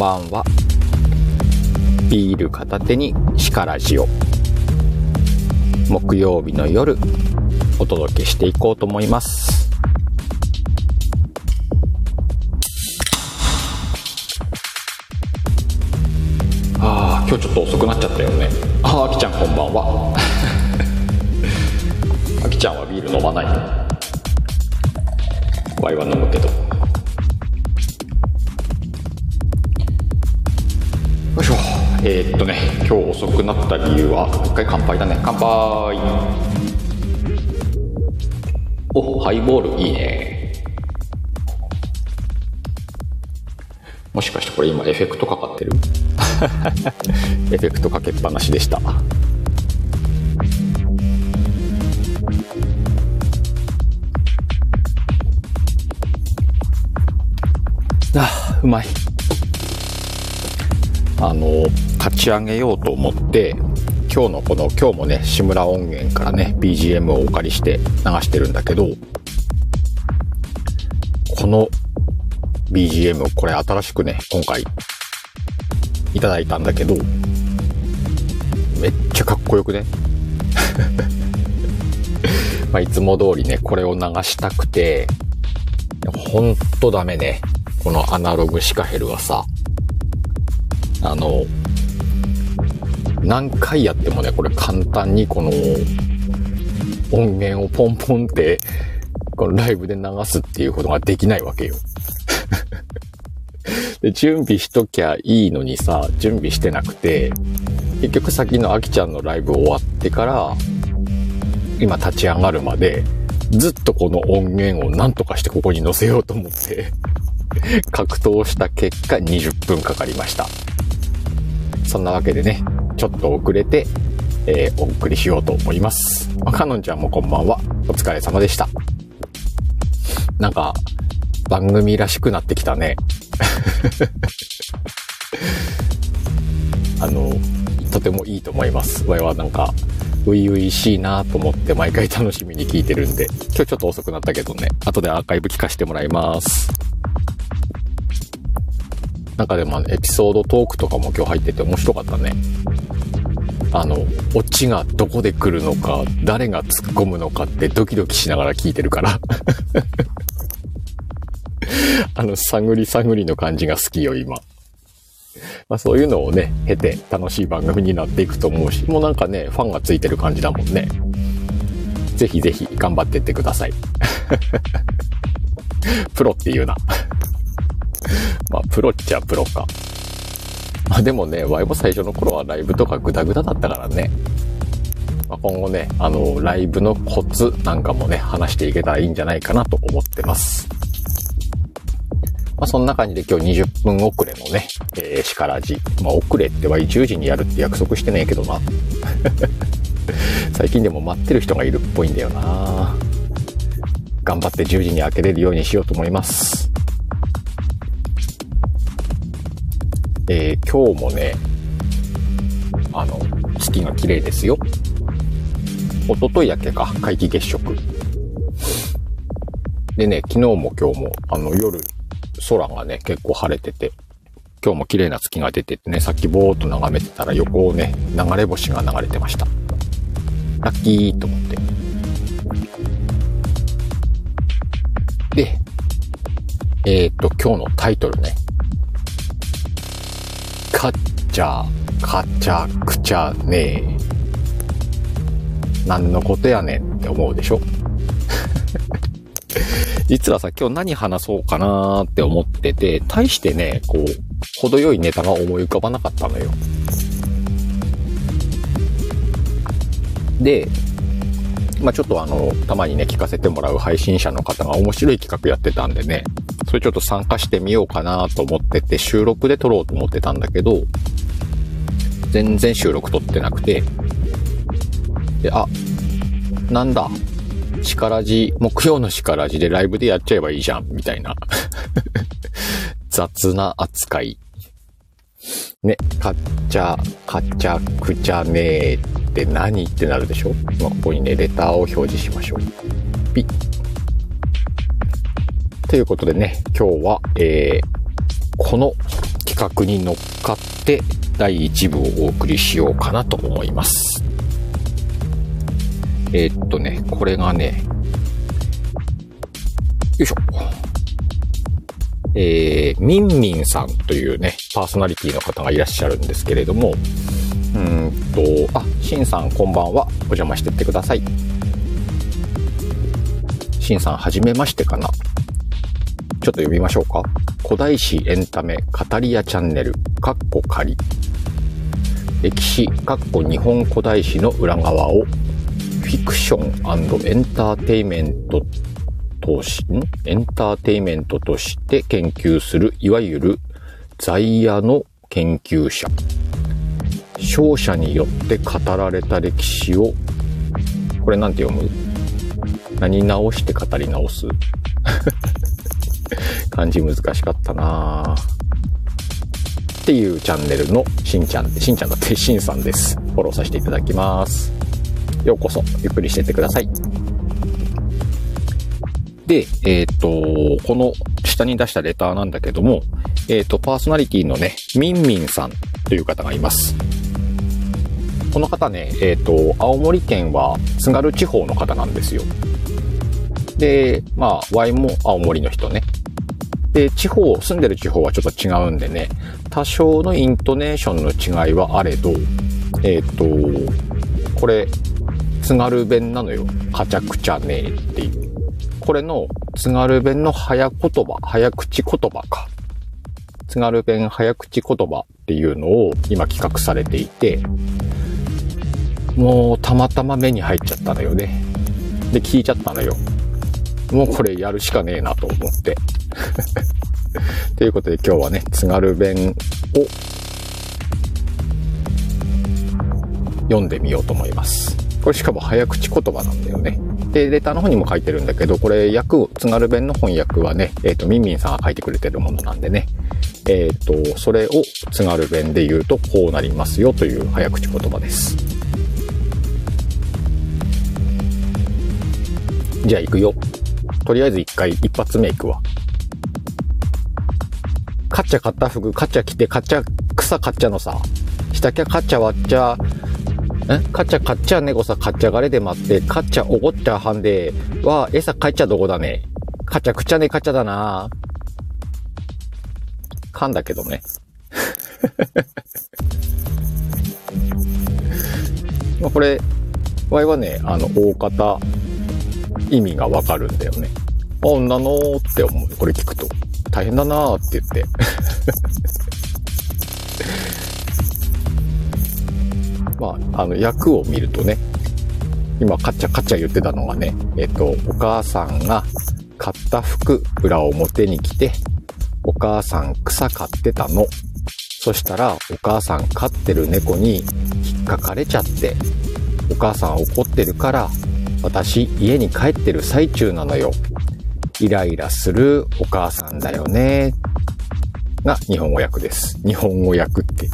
ばんは。ビール片手にシカラジオ木曜日の夜お届けしていこうと思います。ああ今日ちょっと遅くなっちゃったよね。あああきちゃんこんばんは。あきちゃんはビール飲まないワイは飲むけど。えー、っとね今日遅くなった理由は一回乾杯だね。乾杯。おハイボールいいね。もしかしてこれ今エフェクトかかってる？エフェクトかけっぱなしでした。あうまい。あの立ち上げようと思って今日のこの今日もね志村音源からね BGM をお借りして流してるんだけどこの BGM これ新しくね今回いただいたんだけどめっちゃかっこよくね。まあいつも通りねこれを流したくてほんとダメね。このアナログシカヘルはさ。あの何回やってもねこれ簡単にこの音源をポンポンってこのライブで流すっていうことができないわけよ で準備しときゃいいのにさ準備してなくて結局先のあきちゃんのライブ終わってから今立ち上がるまでずっとこの音源を何とかしてここに載せようと思って格闘した結果20分かかりました。そんなわけでね、ちょっと遅れて、えー、お送りしようと思います。まあ、かのんちゃんもこんばんは。お疲れ様でした。なんか、番組らしくなってきたね。あの、とてもいいと思います。我はなんか、初々しいなと思って毎回楽しみに聞いてるんで、今日ちょっと遅くなったけどね、後でアーカイブ聞かせてもらいます。なんかでもエピソードトークとかも今日入ってて面白かったね。あの、オチがどこで来るのか、誰が突っ込むのかってドキドキしながら聞いてるから。あの、探り探りの感じが好きよ、今。まあそういうのをね、経て楽しい番組になっていくと思うし、もうなんかね、ファンがついてる感じだもんね。ぜひぜひ頑張ってってください。プロって言うな。まあ、プロっちゃプロか。まあでもね、ワイも最初の頃はライブとかグダグダだったからね。まあ、今後ね、あの、ライブのコツなんかもね、話していけたらいいんじゃないかなと思ってます。まあ、そんな感じで今日20分遅れのね、えー、しからじ。まあ、遅れっては10時にやるって約束してねえけどな。最近でも待ってる人がいるっぽいんだよな。頑張って10時に開けれるようにしようと思います。えー、今日もね、あの、月が綺麗ですよ。おとといやけか、皆既月食。でね、昨日も今日も、あの、夜、空がね、結構晴れてて、今日も綺麗な月が出ててね、さっきぼーっと眺めてたら横をね、流れ星が流れてました。ラッキーと思って。で、えー、っと、今日のタイトルね、かっちゃ、かちゃくちゃねえ。何のことやねんって思うでしょ？実はさ、今日何話そうかなーって思ってて、大してね、こう、程よいネタが思い浮かばなかったのよ。で、まあ、ちょっとあの、たまにね、聞かせてもらう配信者の方が面白い企画やってたんでね、それちょっと参加してみようかなと思ってて、収録で撮ろうと思ってたんだけど、全然収録撮ってなくて、で、あ、なんだ、力じ、木曜の力じでライブでやっちゃえばいいじゃん、みたいな。雑な扱い。ね、かっちゃ、かっちゃくちゃねーって何ってなるでしょ？まあ、ここにね、レターを表示しましょう。ピッ。ということでね、今日は、えー、この企画に乗っかって第1部をお送りしようかなと思います。えー、っとね、これがね、よいしょ。えー、ミンミンさんというね、パーソナリティの方がいらっしゃるんですけれども、うんと、あ、シンさんこんばんは。お邪魔してってください。シンさん、はじめましてかな。ちょっと読みましょうか。古代史エンタメ語り屋チャンネル、かっこ仮。歴史、かっこ日本古代史の裏側を、フィクションエンターテイメントとし、エンターテイメントとして研究する、いわゆる在野の研究者。勝者によって語られた歴史を、これなんて読む？何直して語り直す？漢字難しかったなっていうチャンネルのしんちゃん、しんちゃんだってしんさんです。フォローさせていただきます。ようこそ、ゆっくりしてってください。で、えっ、と、この下に出したレターなんだけども、えっ、と、パーソナリティのね、みんみんさんという方がいます。この方ね、えっ、と、青森県は津軽地方の方なんですよ。で、まあ、Y も青森の人ね。で、地方、住んでる地方はちょっと違うんでね、多少のイントネーションの違いはあれど、えっ、と、これ、津軽弁なのよ。かちゃくちゃねっていう。これの津軽弁の早言葉、早口言葉か。津軽弁早口言葉っていうのを今企画されていて、もうたまたま目に入っちゃったのよね。で、聞いちゃったのよ。もうこれやるしかねえなと思って。ということで今日はね、津軽弁を読んでみようと思います。これしかも早口言葉なんだよね。で、レタの方にも書いてるんだけど、これ訳、津軽弁の翻訳はね、えっ、ー、と、ミンミンさんが書いてくれてるものなんでね。えっ、ー、と、それを津軽弁で言うとこうなりますよという早口言葉です。じゃあ行くよ。とりあえず一回一発目行くわ。カッチャ買った服、カッチャ着て、カッチャ、草カッチャのさ、下きゃカッチャ割っちゃ、え？カッチャカッチャ猫さ、カッチャガレで待って、カッチャおごっちゃはんで、わ、餌帰っちゃどこだね。カッチャくちゃねカッチャだな噛んだけどね。まあこれ、ワイはね、あの、大方、意味がわかるんだよね。あ、女のって思う。これ聞くと。大変だなーって言って。まあ、あの、役を見るとね、今、カチャカチャ言ってたのがね、えっと、お母さんが買った服、裏表に着て、お母さん草買ってたの。そしたら、お母さん飼ってる猫に引っかかれちゃって、お母さん怒ってるから、私家に帰ってる最中なのよ。イライラするお母さんだよね。が日本語訳です。日本語訳って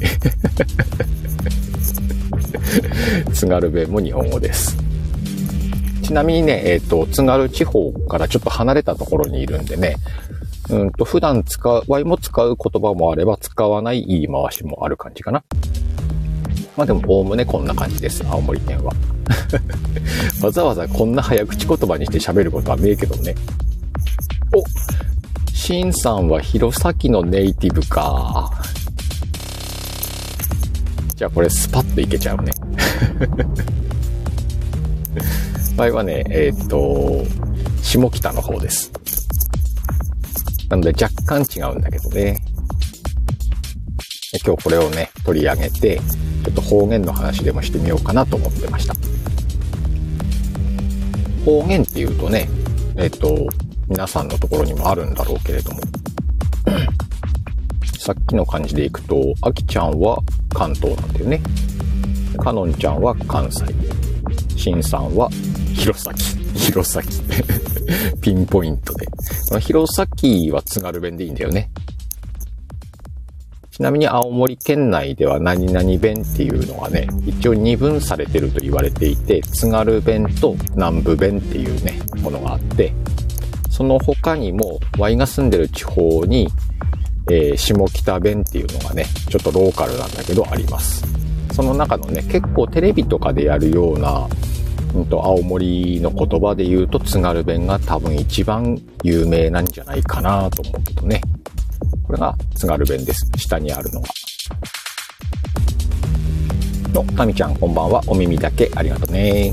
津軽弁も日本語です。ちなみにね、えっ、ー、と、津軽地方からちょっと離れたところにいるんでね、うんと、普段使う、ワイも使う言葉もあれば使わない言い回しもある感じかな。まあでも、おおむねこんな感じです、青森県は。わざわざこんな早口言葉にして喋ることはねえけどね。おシンさんは弘前のネイティブか。じゃあこれスパッといけちゃうね。場合はね、えっ、ー、と、下北の方です。なので若干違うんだけどね。今日これをね、取り上げて、ちょっと方言の話でもしてみようかなと思ってました。方言っていうとね、えっ、ー、と、皆さんのところにもあるんだろうけれども、さっきの感じでいくと、あきちゃんは関東なんだよね。かのんちゃんは関西。しんさんは弘前。弘前。ピンポイントで。弘前は津軽弁でいいんだよね。ちなみに青森県内では何々弁っていうのがね、一応二分されてると言われていて、津軽弁と南部弁っていうね、ものがあって、その他にも、Y が住んでる地方に、えー、下北弁っていうのがね、ちょっとローカルなんだけどあります。その中のね、結構テレビとかでやるような、うんと、青森の言葉で言うと津軽弁が多分一番有名なんじゃないかなと思うけどね。これが津軽弁です。下にあるのが。の、タミちゃんこんばんは。お耳だけありがとうね。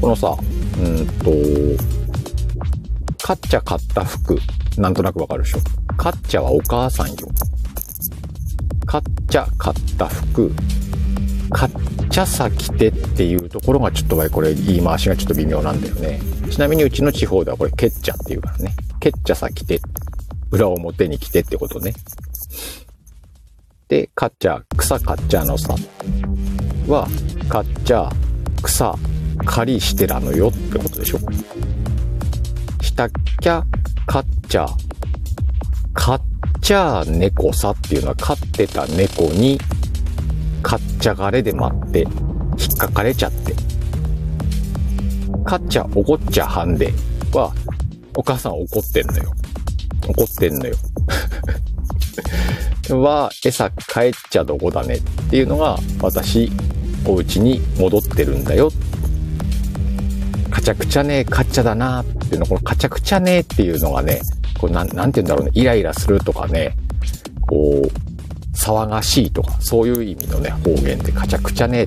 このさ、うんと、カッチャ買った服、なんとなくわかるでしょ？カッチャはお母さんよ。カッチャ買った服、カッチャさ着てっていうところがちょっとこれ言い回しがちょっと微妙なんだよね。ちなみにうちの地方ではこれケッチャっていうからね。ケッチャさ着て、裏表に着てってことね。で、カッチャ、草カッチャのさは、カッチャ、草、狩りしてらのよってことでしょ。したっきゃ、カッチャ、カッチャー猫さっていうのは飼ってた猫に、カッチャガレで待って、引っかかれちゃって。カッチャおごっちゃはんでは、お母さん怒ってんのよ。怒ってんのよ。は、餌帰っちゃどこだねっていうのが、私、お家に戻ってるんだよ。かちゃくちゃねえ、かっちゃだなーっていうの、このかちゃくちゃねえっていうのがね、こうなん、なんて言うんだろうね、イライラするとかね、こう、騒がしいとか、そういう意味のね、方言ってかちゃくちゃね、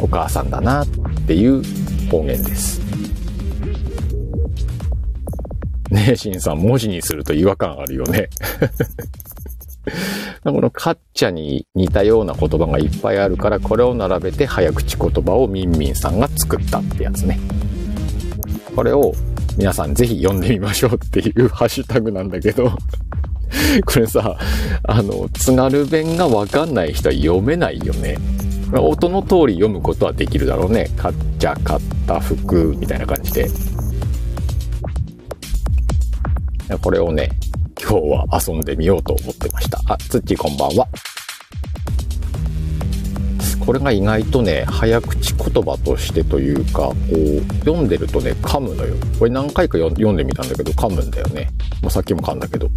お母さんだなっていう方言です。ねえ、しんさん、文字にすると違和感あるよね。このカッチャに似たような言葉がいっぱいあるから、これを並べて早口言葉をミンミンさんが作ったってやつね。これを皆さんぜひ読んでみましょうっていうハッシュタグなんだけど これさ、あの、津軽弁がわかんない人は読めないよね。音の通り読むことはできるだろうね。カッチャ、買った服、みたいな感じで。これをね、今日は遊んでみようと思ってました。あ、つっちこんばんは。これが意外とね、早口言葉としてというか、こう、読んでるとね、噛むのよ。これ何回か読んでみたんだけど、噛むんだよね。もうさっきも噛んだけど。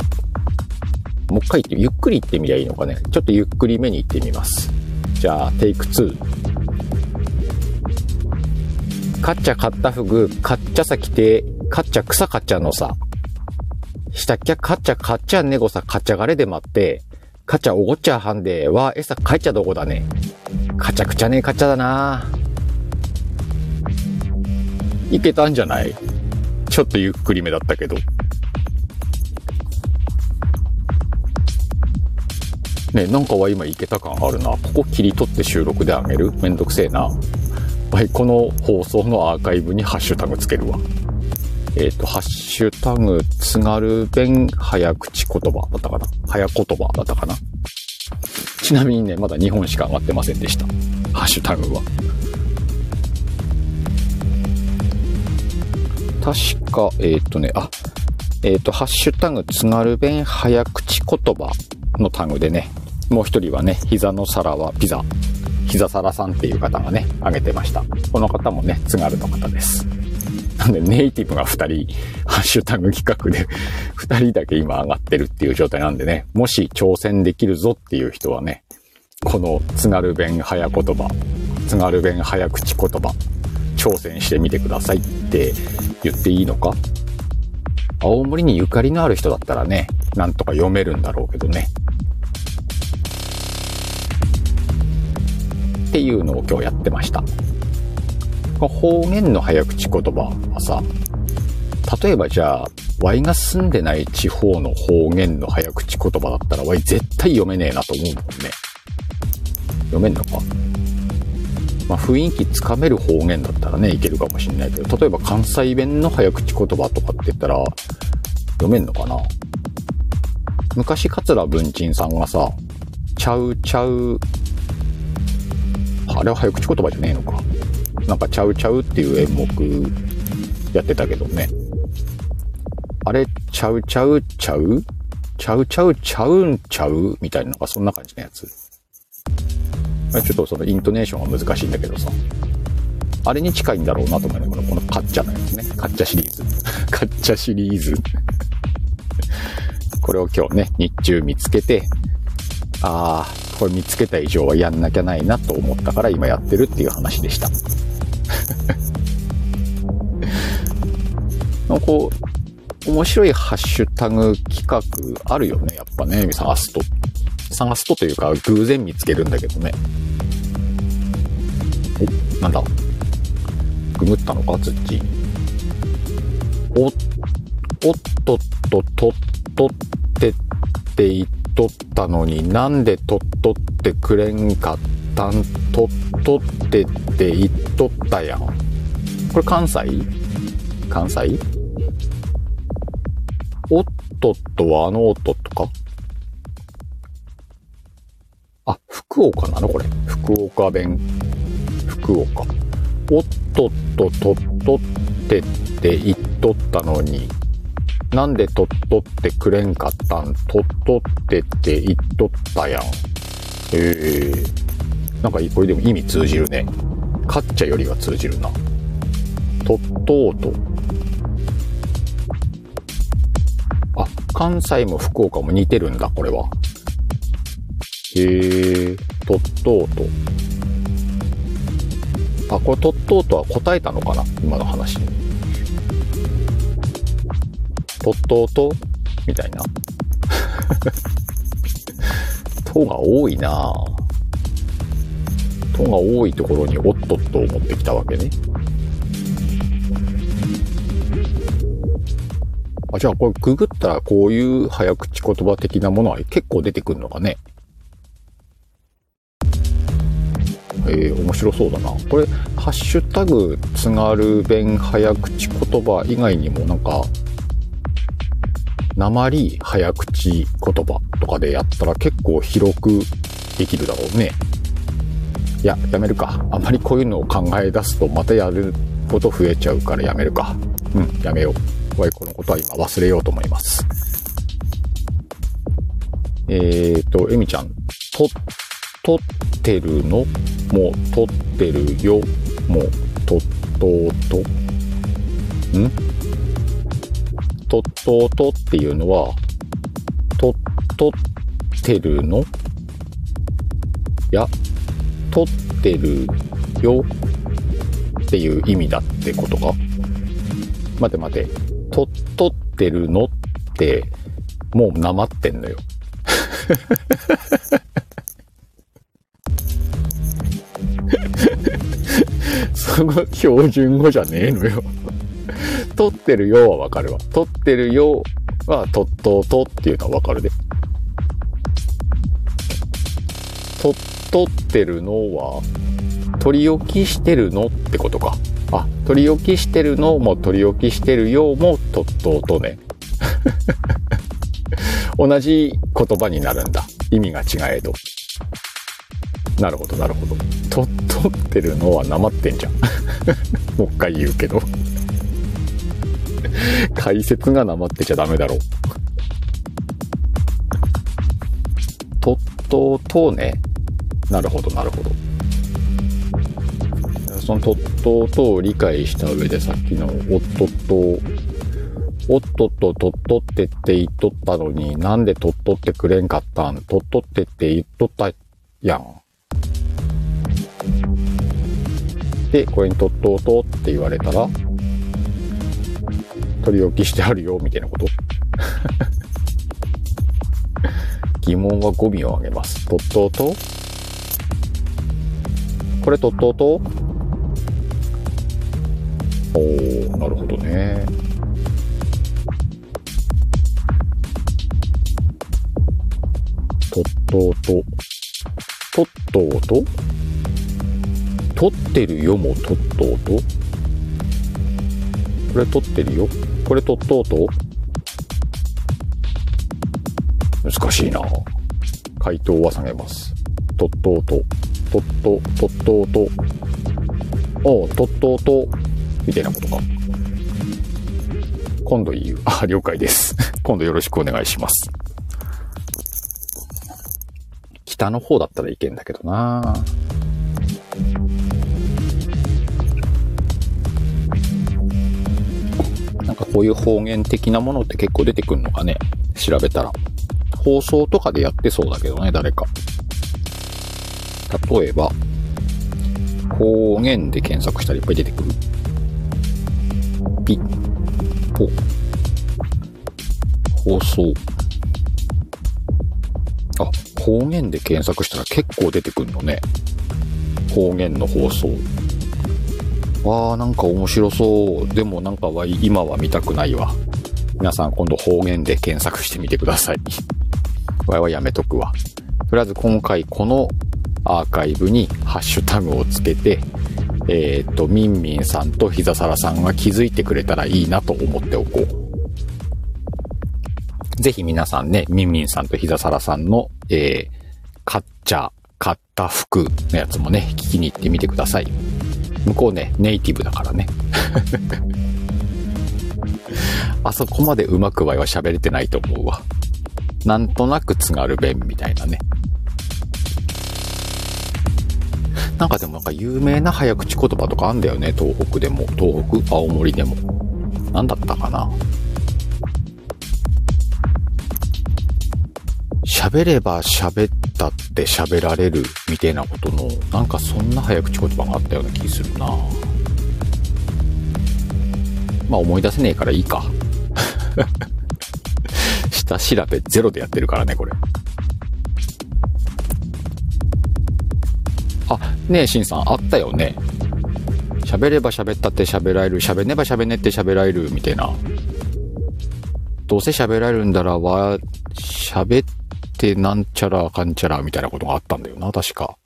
もう一回言って、ゆっくり言ってみりゃいいのかね。ちょっとゆっくりめに言ってみます。じゃあ、テイク2。カッチャ買ったフグ、カッチャさ来て、カッチャ草カッチャのさ。したっきゃカッチャカッチャネゴさカッチャガレで待って、カチャおごっちゃはんで、わ、餌帰っちゃどこだね。カチャクチャねカチャだないけたんじゃない？ちょっとゆっくりめだったけど。ねなんかは今いけた感あるな。ここ切り取って収録であげる？めんどくせえな。はい、この放送のアーカイブにハッシュタグつけるわ。えっ、ー、と、ハッシュタグ、津軽弁早口言葉だったかな？早言葉だったかな？ちなみにね、まだ2本しか上がってませんでした。ハッシュタグは。確か、えっ、ー、とね、あ、えっ、ー、と、ハッシュタグ、津軽弁早口言葉のタグでね、もう一人はね、膝の皿はピザ、膝皿さんっていう方がね、あげてました。この方もね、津軽の方です。なんでネイティブが2人、ハッシュタグ企画で2人だけ今上がってるっていう状態なんでね、もし挑戦できるぞっていう人はね、この津軽弁早言葉、津軽弁早口言葉、挑戦してみてくださいって言っていいのか青森にゆかりのある人だったらね、なんとか読めるんだろうけどね。っていうのを今日やってました。方言の早口言葉はさ、例えばじゃあ、Y が住んでない地方の方言の早口言葉だったら Y 絶対読めねえなと思うもんね。読めんのか？まあ、雰囲気つかめる方言だったらね、いけるかもしんないけど、例えば関西弁の早口言葉とかって言ったら、読めんのかな？昔、桂文鎮さんがさ、ちゃうちゃう、あれは早口言葉じゃねえのか。なんかちゃうちゃうっていう演目やってたけどね。あれ、ちゃうちゃうちゃう？ちゃうちゃうちゃうんちゃう？みたいな、なんかそんな感じのやつ。ちょっとそのイントネーションが難しいんだけどさ。あれに近いんだろうなと思いながら、このカッチャのやつね。カッチャシリーズ。カッチャシリーズ。これを今日ね、日中見つけて、ああ、これ見つけた以上はやんなきゃないなと思ったから今やってるっていう話でした。なんかこう、面白いハッシュタグ企画あるよね、やっぱね、探すと。探すとというか、偶然見つけるんだけどね。お、なんだ？ググったのか土。お、おっとっと、とっとってって言ってとったのになんでとっとってくれんかったん？とっとってって言っとったやん。これ関西？関西？おっとっとはあのおっとっとか？あ、福岡なのこれ。福岡弁。福岡。おっとっととっとってって言っとったのに、なんでとっとってくれんかったん？とっとってって言っとったやん。えー、なんかこれでも意味通じるね。かっちゃよりは通じるな。とっとうと。あ、関西も福岡も似てるんだ、これは。へえ、とっとうと。あ、これとっとうとは答えたのかな？今の話に。とっとうとみたいな。とが多いなとが多いところにおっとっとを持ってきたわけね。あ、じゃあこれググったらこういう早口言葉的なものは結構出てくるのかね。えー、面白そうだな。これ、ハッシュタグ津軽弁早口言葉以外にもなんか鉛早口言葉とかでやったら結構広くできるだろうね。いや、やめるか。あんまりこういうのを考え出すとまたやること増えちゃうからやめるか。うん、やめよう。ここのことは今忘れようと思います。えーと、えみちゃん、と、撮ってるの？も撮ってるよもとっとと。ん？とっととっていうのは、と、とってるの？いや、とってるよ？っていう意味だってことか？待て待て。と、とってるのって、もうなまってんのよ。その標準語じゃねえのよ 撮ってるようはわかるわ。撮ってるようは、とっととっていうのはわかるで。と、撮ってるのは、取り置きしてるのってことか。あ、取り置きしてるのも取り置きしてるようもとっととね。同じ言葉になるんだ。意味が違えど。なるほど、なるほど。と、撮ってるのはなまってんじゃん。もう一回言うけど。解説がなまってちゃダメだろう。とっととね。なるほど、なるほど。そのとっととを理解した上でさっきのおっとっと、おっとっととっとってって言っとったのになんでとっとってくれんかったん？とっとってって言っとったやん。で、これにとっととって言われたら取り置きしてあるよ、みたいなこと 疑問は語尾を上げます。とっとうとこれとっとうとおー、なるほどね。とっとうと。とっとうと取ってるよもとっとうとこれ取ってるよ。これ取っとうと？難しいな回答は下げます。取っとうと、取っと、取っとうと、おう、取っとうと、みたいなことか。今度言う。あ、了解です。今度よろしくお願いします。北の方だったらいけんだけどななかこういう方言的なものって結構出てくるのかね？調べたら。放送とかでやってそうだけどね、誰か。例えば、方言で検索したらいっぱい出てくる。ピッ、ポ、放送。あ、方言で検索したら結構出てくるのね。方言の放送。わーなんか面白そう。でもなんかは今は見たくないわ。皆さん今度方言で検索してみてください。わいはやめとくわ。とりあえず今回このアーカイブにハッシュタグをつけて、えっ、と、ミンミンさんとひざさらさんが気づいてくれたらいいなと思っておこう。ぜひ皆さんね、ミンミンさんとひざさらさんの、えー、買っちゃ、買った服のやつもね、聞きに行ってみてください。向こうね、ネイティブだからね。あそこまでうまくわいは喋れてないと思うわ。なんとなく津軽弁みたいなね。なんかでもなんか有名な早口言葉とかあんだよね、東北でも。東北青森でも。なんだったかな。喋れば喋ったって喋られるみたいなことの、なんかそんな早口言葉があったような気するなまあ思い出せねえからいいか。下調べゼロでやってるからね、これ。あ、ねえ、しんさん、あったよね。喋れば喋ったって喋られる、喋ねば喋ねって喋られる、みたいな。どうせ喋られるんだらは、喋ってなんちゃらかんちゃらみたいなことがあったんだよな、確か。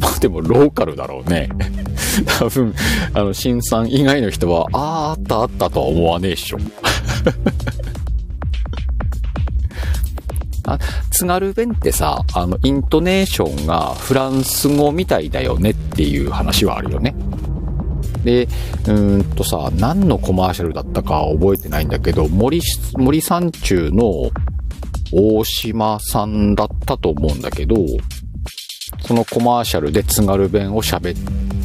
でも、ローカルだろうね。多分、あの、新さん以外の人は、ああ、あったあったとは思わねえっしょ。あ、津軽弁ってさ、あの、イントネーションがフランス語みたいだよねっていう話はあるよね。で、うーんとさ、何のコマーシャルだったか覚えてないんだけど、森、森山中の大島さんだったと思うんだけど、そのコマーシャルで津軽弁を喋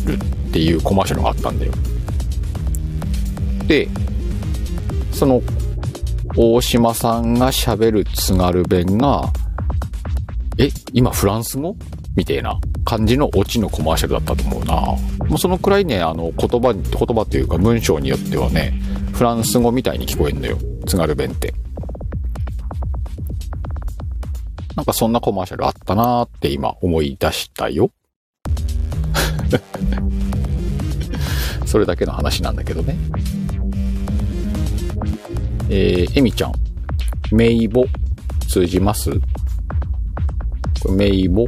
るっていうコマーシャルがあったんだよ。で、その大島さんが喋る津軽弁が、え、今フランス語？みたいな感じのオチのコマーシャルだったと思うな。もうそのくらいね、あの、言葉、言葉っていうか文章によってはね、フランス語みたいに聞こえるんだよ。津軽弁って。なんかそんなコマーシャルあったなーって今思い出したよ。それだけの話なんだけどね。えー、エミちゃん。名簿。通じます？これ名簿？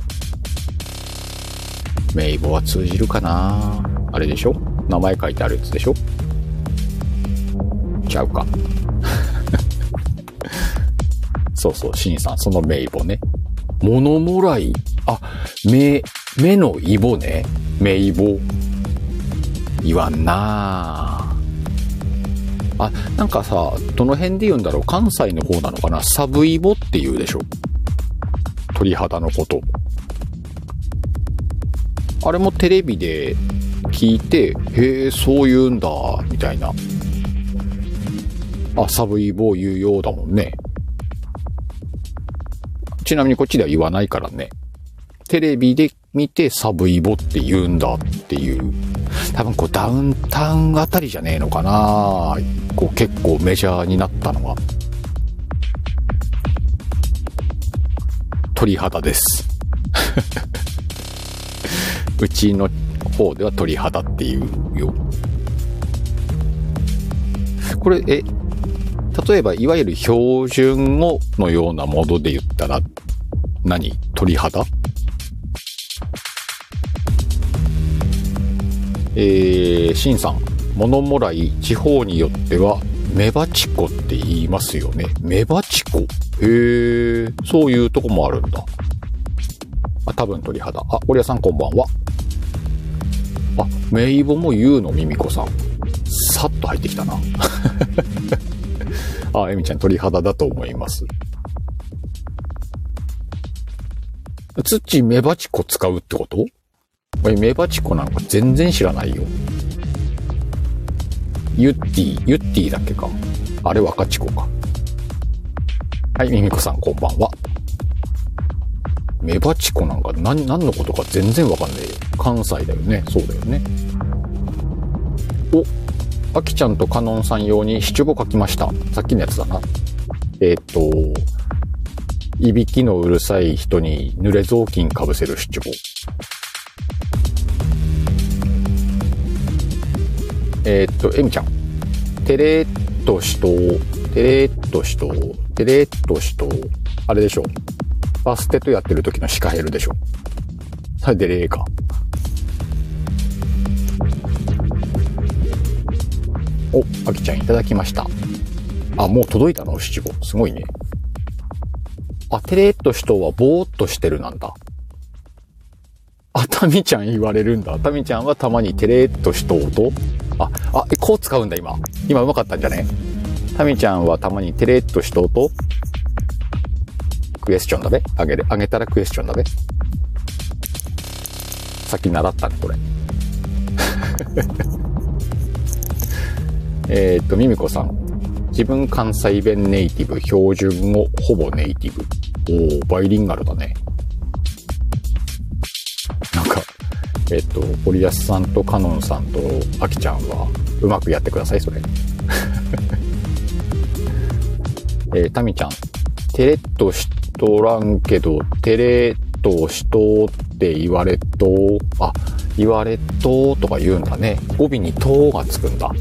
名簿は通じるかな？あれでしょ？名前書いてあるやつでしょ？ちゃうか。そうそう、シンさん、その名簿ね。物もらい。あ、目、目のイボね。名簿。言わんなあ、なんかさ、どの辺で言うんだろう関西の方なのかなサブイボって言うでしょ鳥肌のこと。あれもテレビで聞いて、へえ、そう言うんだ、みたいな。あ、サブイボ言うようだもんね。ちなみにこっちでは言わないからね。テレビで見てサブイボって言うんだっていう。多分こうダウンタウンあたりじゃねえのかなこう結構メジャーになったのは。鳥肌です。うちの方では鳥肌っていうよ。これ、え、例えば、いわゆる標準語のようなもので言ったら何、鳥肌？えー、シンさん。物もらい、地方によっては、メバチコって言いますよね。メバチコ？へえ、そういうとこもあるんだ。あ、多分鳥肌。あ、オリアさんこんばんは。あ、メイボも言うの、ミミコさん。さっと入ってきたな。あ、エミちゃん鳥肌だと思います。土メバチコ使うってこと？メバチコなんか全然知らないよ。ユッティ、ユッティだけか？あれ若ち子か。はい、ミミコさんこんばんは。メバチコなんか何、何のことか全然わかんねえよ。関西だよね。そうだよね。お、あきちゃんとカノンさん用に七五書きました。さっきのやつだな。えっ、ー、と、いびきのうるさい人に濡れ雑巾かぶせる七五。えっ、ー、と、エミちゃん。テレッとしと、テレッとしと、テレッとしと、あれでしょ。バステとやってる時のシカヘルでしょ。それでレーか。お、あきちゃんいただきました。あ、もう届いたの？七五。すごいね。あ、テレーっとしとはぼーっとしてるなんだ。あ、たみちゃん言われるんだ。たみちゃんはたまにテレーっとしとう？とあ、あ、こう使うんだ今。今うまかったんじゃね？たみちゃんはたまにテレーっとしとう？とクエスチョンだべあげる。あげたらクエスチョンだべさっき習ったね、これ。えっと、ミミコさん。自分関西弁ネイティブ、標準語ほぼネイティブ。おー、バイリンガルだね。なんか、えっと、堀安さんとカノンさんとアキちゃんは、うまくやってください、それ。えー、タミちゃん。テレッとしとらんけど、テレッとしとって言われと、あ、言われととか言うんだね。語尾にとがつくんだ。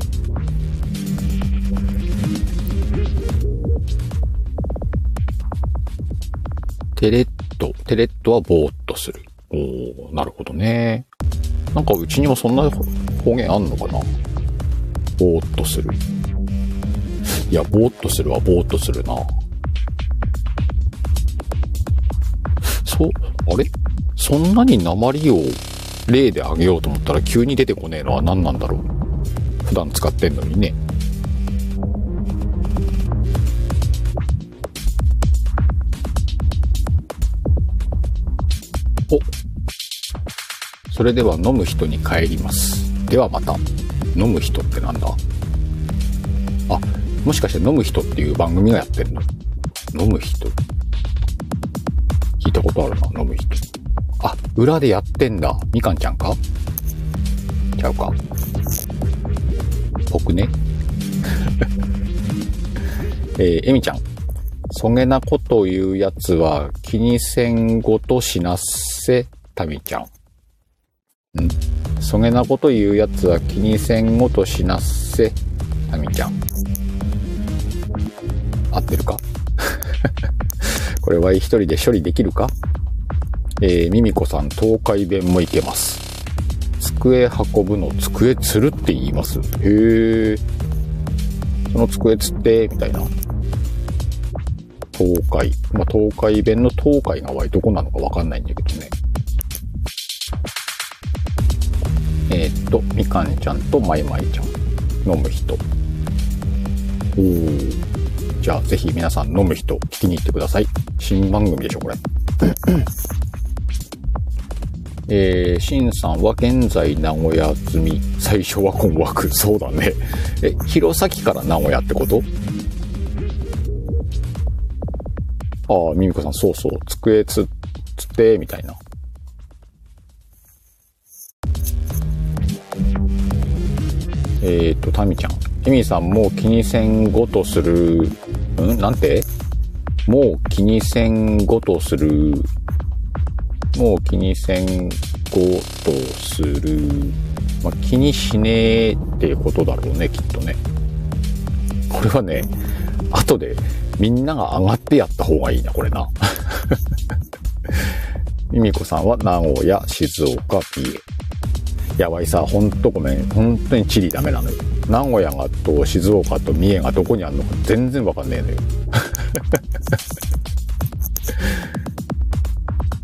テレット、テレットはぼーっとする。おー、なるほどね。なんかうちにもそんな方言あんのかな？ぼーっとする。いや、ぼーっとするはぼーっとするな。そ、あれ？そんなに鉛を例であげようと思ったら急に出てこねえのは何なんだろう？普段使ってんのにね。それでは飲む人に帰ります。ではまた。飲む人ってなんだ？あ、もしかして飲む人っていう番組がやってんの？飲む人聞いたことあるな、飲む人。あ、裏でやってんだ。みかんちゃんか？ちゃうか僕ね。えー、えみちゃん。そげなこと言うやつは気にせんごとしなっせ、たみちゃん。んそげなこと言うやつは気にせんごとしなっせ、タミちゃん。合ってるか？これは一人で処理できるか？えー、ミミコさん、東海弁もいけます。机運ぶの机つるって言います。へえ。その机つって、みたいな。東海。まあ、東海弁の東海が割どこなのかわかんないんだけどね。えー、っと、みかんちゃんとまいまいちゃん。飲む人。おー。じゃあ、ぜひ皆さん飲む人、聞きに行ってください。新番組でしょ、これ。えー、シンさんは現在名古屋済み。最初は困惑。そうだね。え、弘前から名古屋ってこと？ああ、ミミコさん、そうそう。机つ、つって、みたいな。えっ、と、タミちゃん。エミさんもう気にせんごとする、ん？なんて？もう気にせんごとする、もう気にせんごとする、まあ、気にしねえってことだろうね、きっとね。これはね、後でみんなが上がってやった方がいいな、これな。ミミコさんは名古屋、静岡、三重。やばいさ、ほんとごめん。本当にチリダメなのよ。名古屋がと静岡と三重がどこにあるのか全然わかんねえのよ。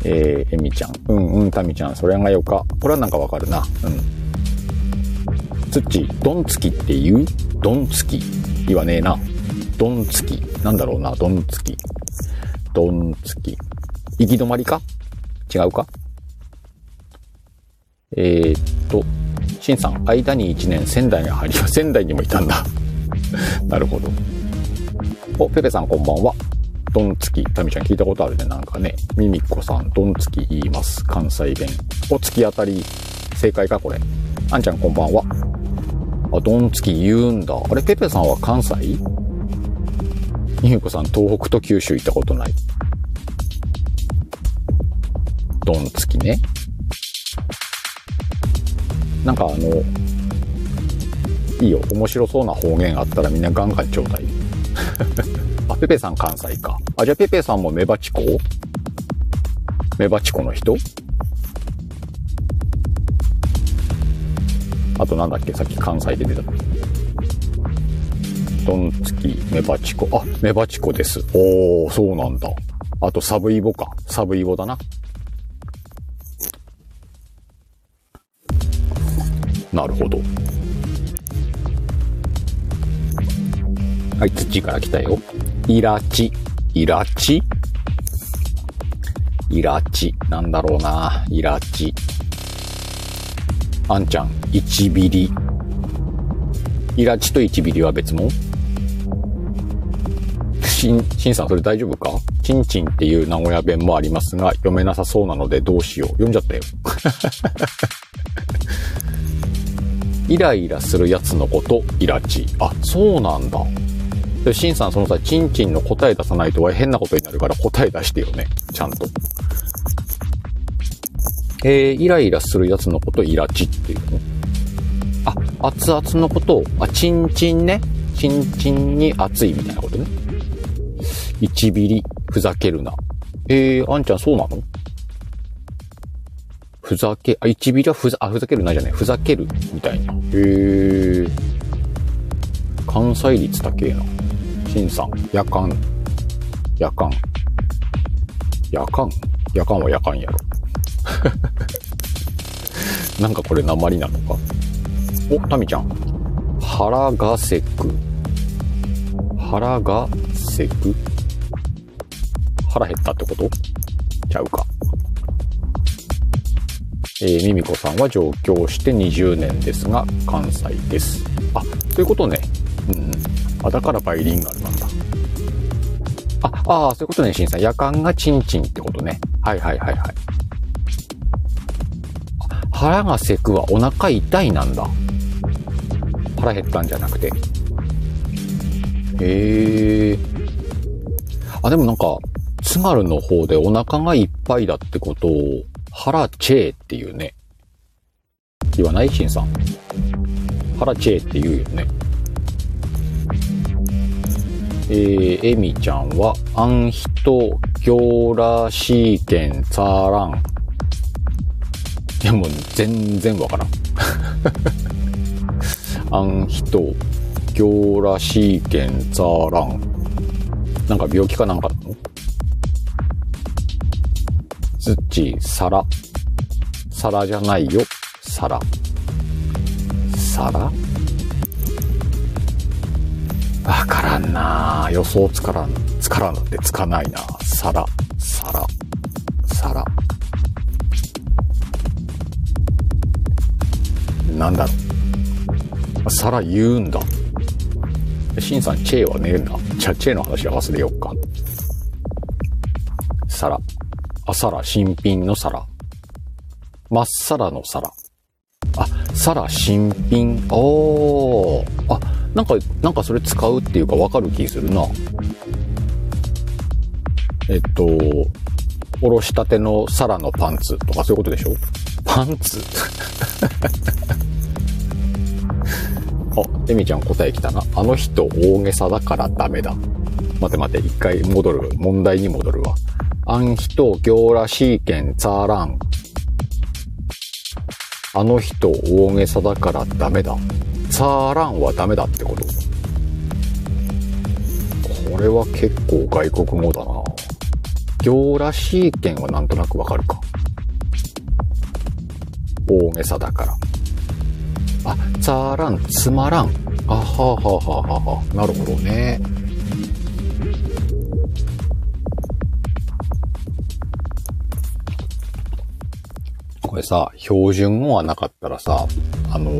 えー、えみちゃん。うんうん、たみちゃん。それがよか。これはなんかわかるな。うん。つっち、どんつきって言う？どんつき。言わねえな。どんつき。なんだろうな、どんつき。どんつき。行き止まりか？違うか？えー、っと、しんさん、間に1年仙台に入り、仙台にもいたんだ。なるほど。お、ペペさんこんばんは。ドンツキ。タミちゃん聞いたことあるね。なんかね。ミミコさん、ドンツキ言います。関西弁。お、突き当たり。正解かこれ。あんちゃんこんばんは。あ、ドンツキ言うんだ。あれ、ペペさんは関西？ミミコさん、東北と九州行ったことない。ドンツキね。なんかあの、いいよ。面白そうな方言あったらみんなガンガンちょうだい。あ、ペペさん関西か。あ、じゃあペペさんもメバチコ？メバチコの人？あとなんだっけ？さっき関西で出た。ドンツキ、メバチコ？あ、メバチコです。おー、そうなんだ。あとサブイボか。サブイボだな。なるほど。はい、土から来たよ。イラチ。イラチ？イラチ。なんだろうな。イラチ。あんちゃん、1ビリ。イラチと1ビリは別物？しん、しんさんそれ大丈夫か？チンチンっていう名古屋弁もありますが、読めなさそうなのでどうしよう。読んじゃったよ。イライラするやつのこと、イラチ。あ、そうなんだ。で、シンさん、そのさ、チンチンの答え出さないと変なことになるから答え出してよね。ちゃんと。えー、イライラするやつのこと、イラチっていうの？あ、熱々のことを、あ、チンチンね。チンチンに熱いみたいなことね。1ビリ、ふざけるな。えー、あんちゃんそうなの？ふざけ、あ、1ビリはふざ、あ、ふざけるなじゃない。ふざける、みたいな。へー。関西率高えな。新さん、夜間。夜間。夜間夜間は夜間やろ。なんかこれ鉛なのか。お、タミちゃん。腹がせく。腹がせく腹減ったってこと？ちゃうか。えー、ミミコさんは上京して20年ですが、関西です。あ、ということね。うん。あ、だからバイリンガルなんだ。あ、ああ、そういうことね、しんさん。夜間がチンチンってことね。はいはいはいはい。腹がせくはお腹痛いなんだ。腹減ったんじゃなくて。へえ。あ、でもなんか、津軽の方でお腹がいっぱいだってことを、腹チェーっていうね。言わない？しんさん。腹チェーって言うよね。えー、えみちゃんは、アンヒト、ギョーラシーケン、ツァーラン。いや、もう全然わからん。アンヒト、ギョーラシーケン、ツァーラン。なんか病気かなんかなの？ズッチ、皿。皿じゃないよ。皿。皿わからんな予想つからん、つからんってつかないな皿、皿、皿。なんだろう。皿言うんだ。シンさん、チェーはねえんだ。じゃあ、チェーの話は忘れようか。皿。あ、皿、新品の皿。まっさらの皿。あ、皿、新品。おー。あ、なんか、なんかそれ使うっていうかわかる気するな。えっと、おろしたての皿のパンツとかそういうことでしょ？パンツ？あ、エミちゃん答え来たな。あの人大げさだからダメだ。待て待て、一回戻る。問題に戻るわ。あん人、行らしいけん、ツァーラン。あの人大げさだからダメだ。ツァーランはダメだってことこれは結構外国語だな。行らしいけんはなんとなくわかるか。大げさだから。あ、ツァーラン、つまらん。あははははは。なるほどね。これさ、標準語はなかったらさ、あの、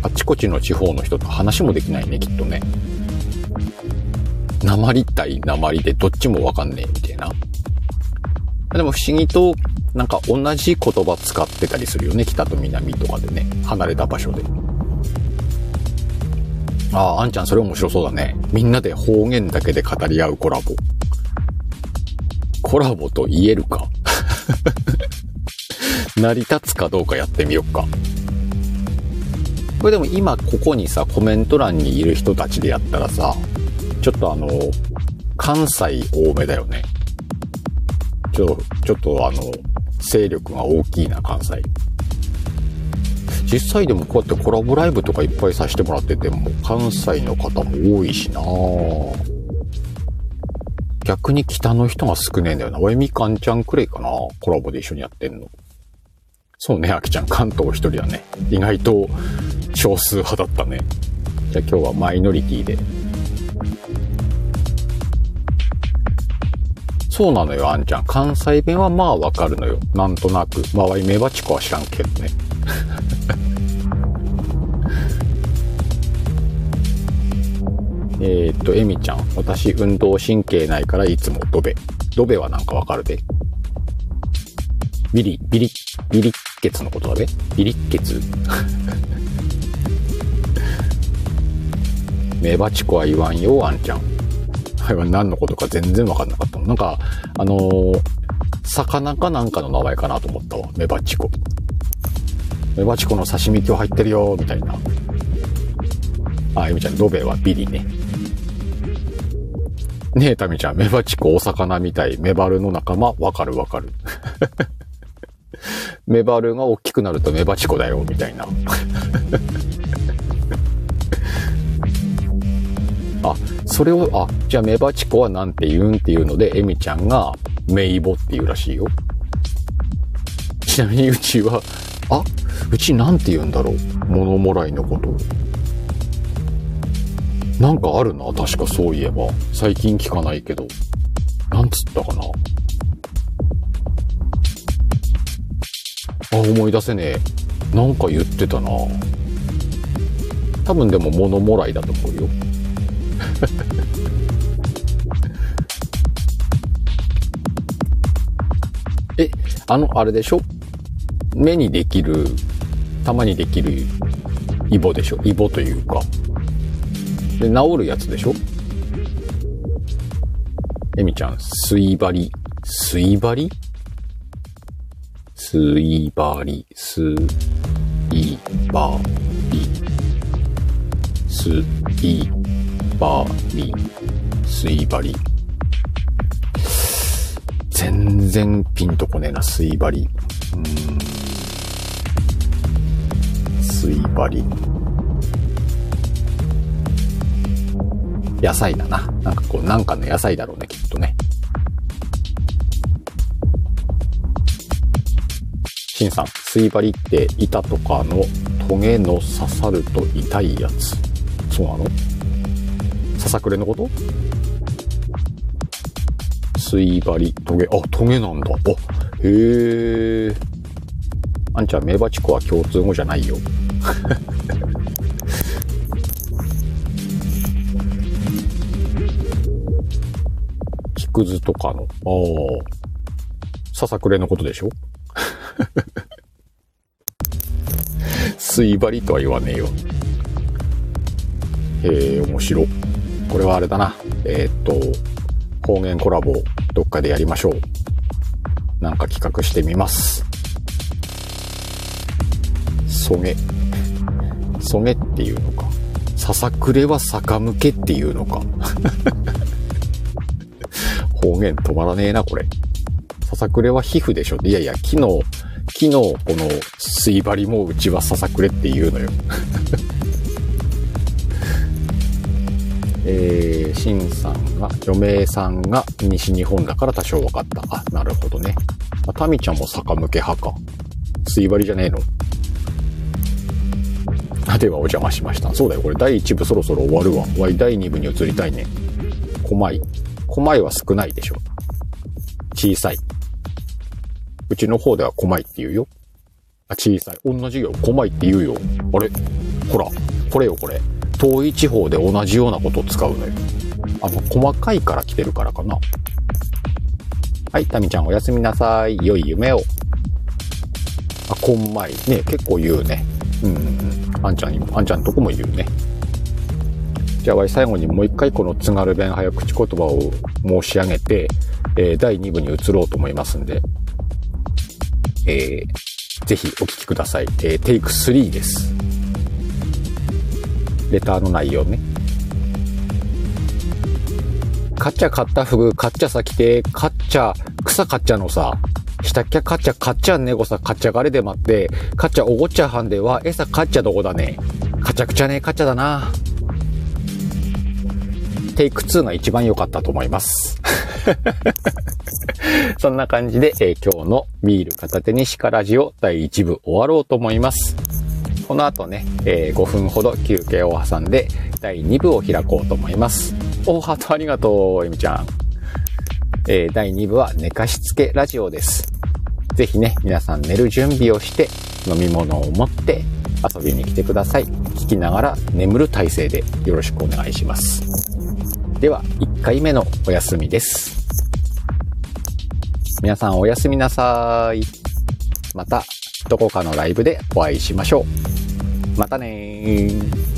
あちこちの地方の人と話もできないね、きっとね。鉛対鉛でどっちもわかんねえみたいな。でも不思議と、なんか同じ言葉使ってたりするよね。北と南とかでね。離れた場所で。ああ、あんちゃんそれ面白そうだね。みんなで方言だけで語り合うコラボ。コラボと言えるか 成り立つかどうかやってみよっか。これでも今ここにさ、コメント欄にいる人たちでやったらさ、ちょっとあの、関西多めだよね。ちょ、ちょっとあの、勢力が大きいな、関西。実際でもこうやってコラボライブとかいっぱいさせてもらってても、関西の方も多いしな逆に北の人が少ねえんだよな。おえみかんちゃんくらいかな。コラボで一緒にやってんの。そうね、あきちゃん、関東一人だね。意外と少数派だったね。じゃあ今日はマイノリティで。そうなのよ、あんちゃん。関西弁はまあわかるのよ。なんとなく。まあ、メバチコは知らんけどね。えっと、エミちゃん。私、運動神経ないからいつもドベ。ドベはなんかわかるで。ビリ、ビリ、ビリッケツのことだべビリッケツ メバチコは言わんよ、あんちゃん。あれは何のことか全然わかんなかったの。なんか、あのー、魚かなんかの名前かなと思ったわ。メバチコ。メバチコの刺身今日入ってるよ、みたいな。あ、ゆみちゃん、ドベはビリね。ねえ、タミちゃん、メバチコお魚みたい。メバルの仲間、わかるわかる。メバルが大きくなるとメバチコだよ、みたいな。あ、それを、あ、じゃあメバチコはなんて言うんっていうので、エミちゃんがメイボって言うらしいよ。ちなみにうちは、あ、うちなんて言うんだろう。物もらいのこと。なんかあるな、確かそういえば。最近聞かないけど。なんつったかな。あ、思い出せねえ。なんか言ってたな。多分でも物もらいだと思うよ。え、あの、あれでしょ？目にできる、たまにできるイボでしょ？イボというか。で、治るやつでしょ？エミちゃん、水張り。水張り水張り、水張り。水張り。水張り。全然ピンとこねえな、水張り。うーん。水張野菜だな。なんかこう、なんかの野菜だろうね、きっとね。シンさん、水張りって板とかのトゲの刺さると痛いやつ。そうなの？ささくれのこと？水張り、トゲ、あ、トゲなんだ。あ、へえ。あんちゃん、メバチコは共通語じゃないよ。木くずとかの、ああ、ささくれのことでしょ？水張りとは言わねえよ。へえ、面白。これはあれだな。えー、っと、方言コラボどっかでやりましょう。なんか企画してみます。そげ。そげっていうのか。ささくれは逆向けっていうのか。方言止まらねえな、これ。ささくれは皮膚でしょ。いやいや、木の、木のこの水張りもうちはささくれっていうのよ。えー、シンさんが、余命さんが西日本だから多少分かった。あ、なるほどね。まあ、タミちゃんも逆向け派か。水張りじゃねえのあ、ではお邪魔しました。そうだよ、これ第1部そろそろ終わるわ。わい第2部に移りたいね。狛い。狛いは少ないでしょ。小さい。うちの方では狛いって言うよ。あ、小さい。同じよ。狛いって言うよ。あれ？ほら。これよ、これ。遠い地方で同じようなことを使うのよ。あの、細かいから来てるからかな。はい、タミちゃんおやすみなさい。良い夢を。あ、こんまい。ね、結構言うね。うんうんうん。あんちゃんにも、あんちゃんとこも言うね。じゃあ、最後にもう一回この津軽弁早口言葉を申し上げて、えー、第2部に移ろうと思いますんで、えー、ぜひお聞きください。えー、テイク3です。レターの内容ね。カッチャ買ったフグ、カッチャさ来て、カッチャ、草カッチャのさ、したっきゃカッチャ、カッチャんねごさ、カッチャがれで待って、カッチャおごっちゃはんでは、餌カッチャどこだね。カチャクチャね、カッチャだな。テイク2が一番良かったと思います。そんな感じで、えー、今日のビール片手にシカラジオ第1部終わろうと思います。この後ね、えー、5分ほど休憩を挟んで第2部を開こうと思います。おハートありがとう、えみちゃん。えー、第2部は寝かしつけラジオです。ぜひね、皆さん寝る準備をして飲み物を持って遊びに来てください。聞きながら眠る体勢でよろしくお願いします。では、1回目のお休みです。皆さんおやすみなさい。また、どこかのライブでお会いしましょう。またねー。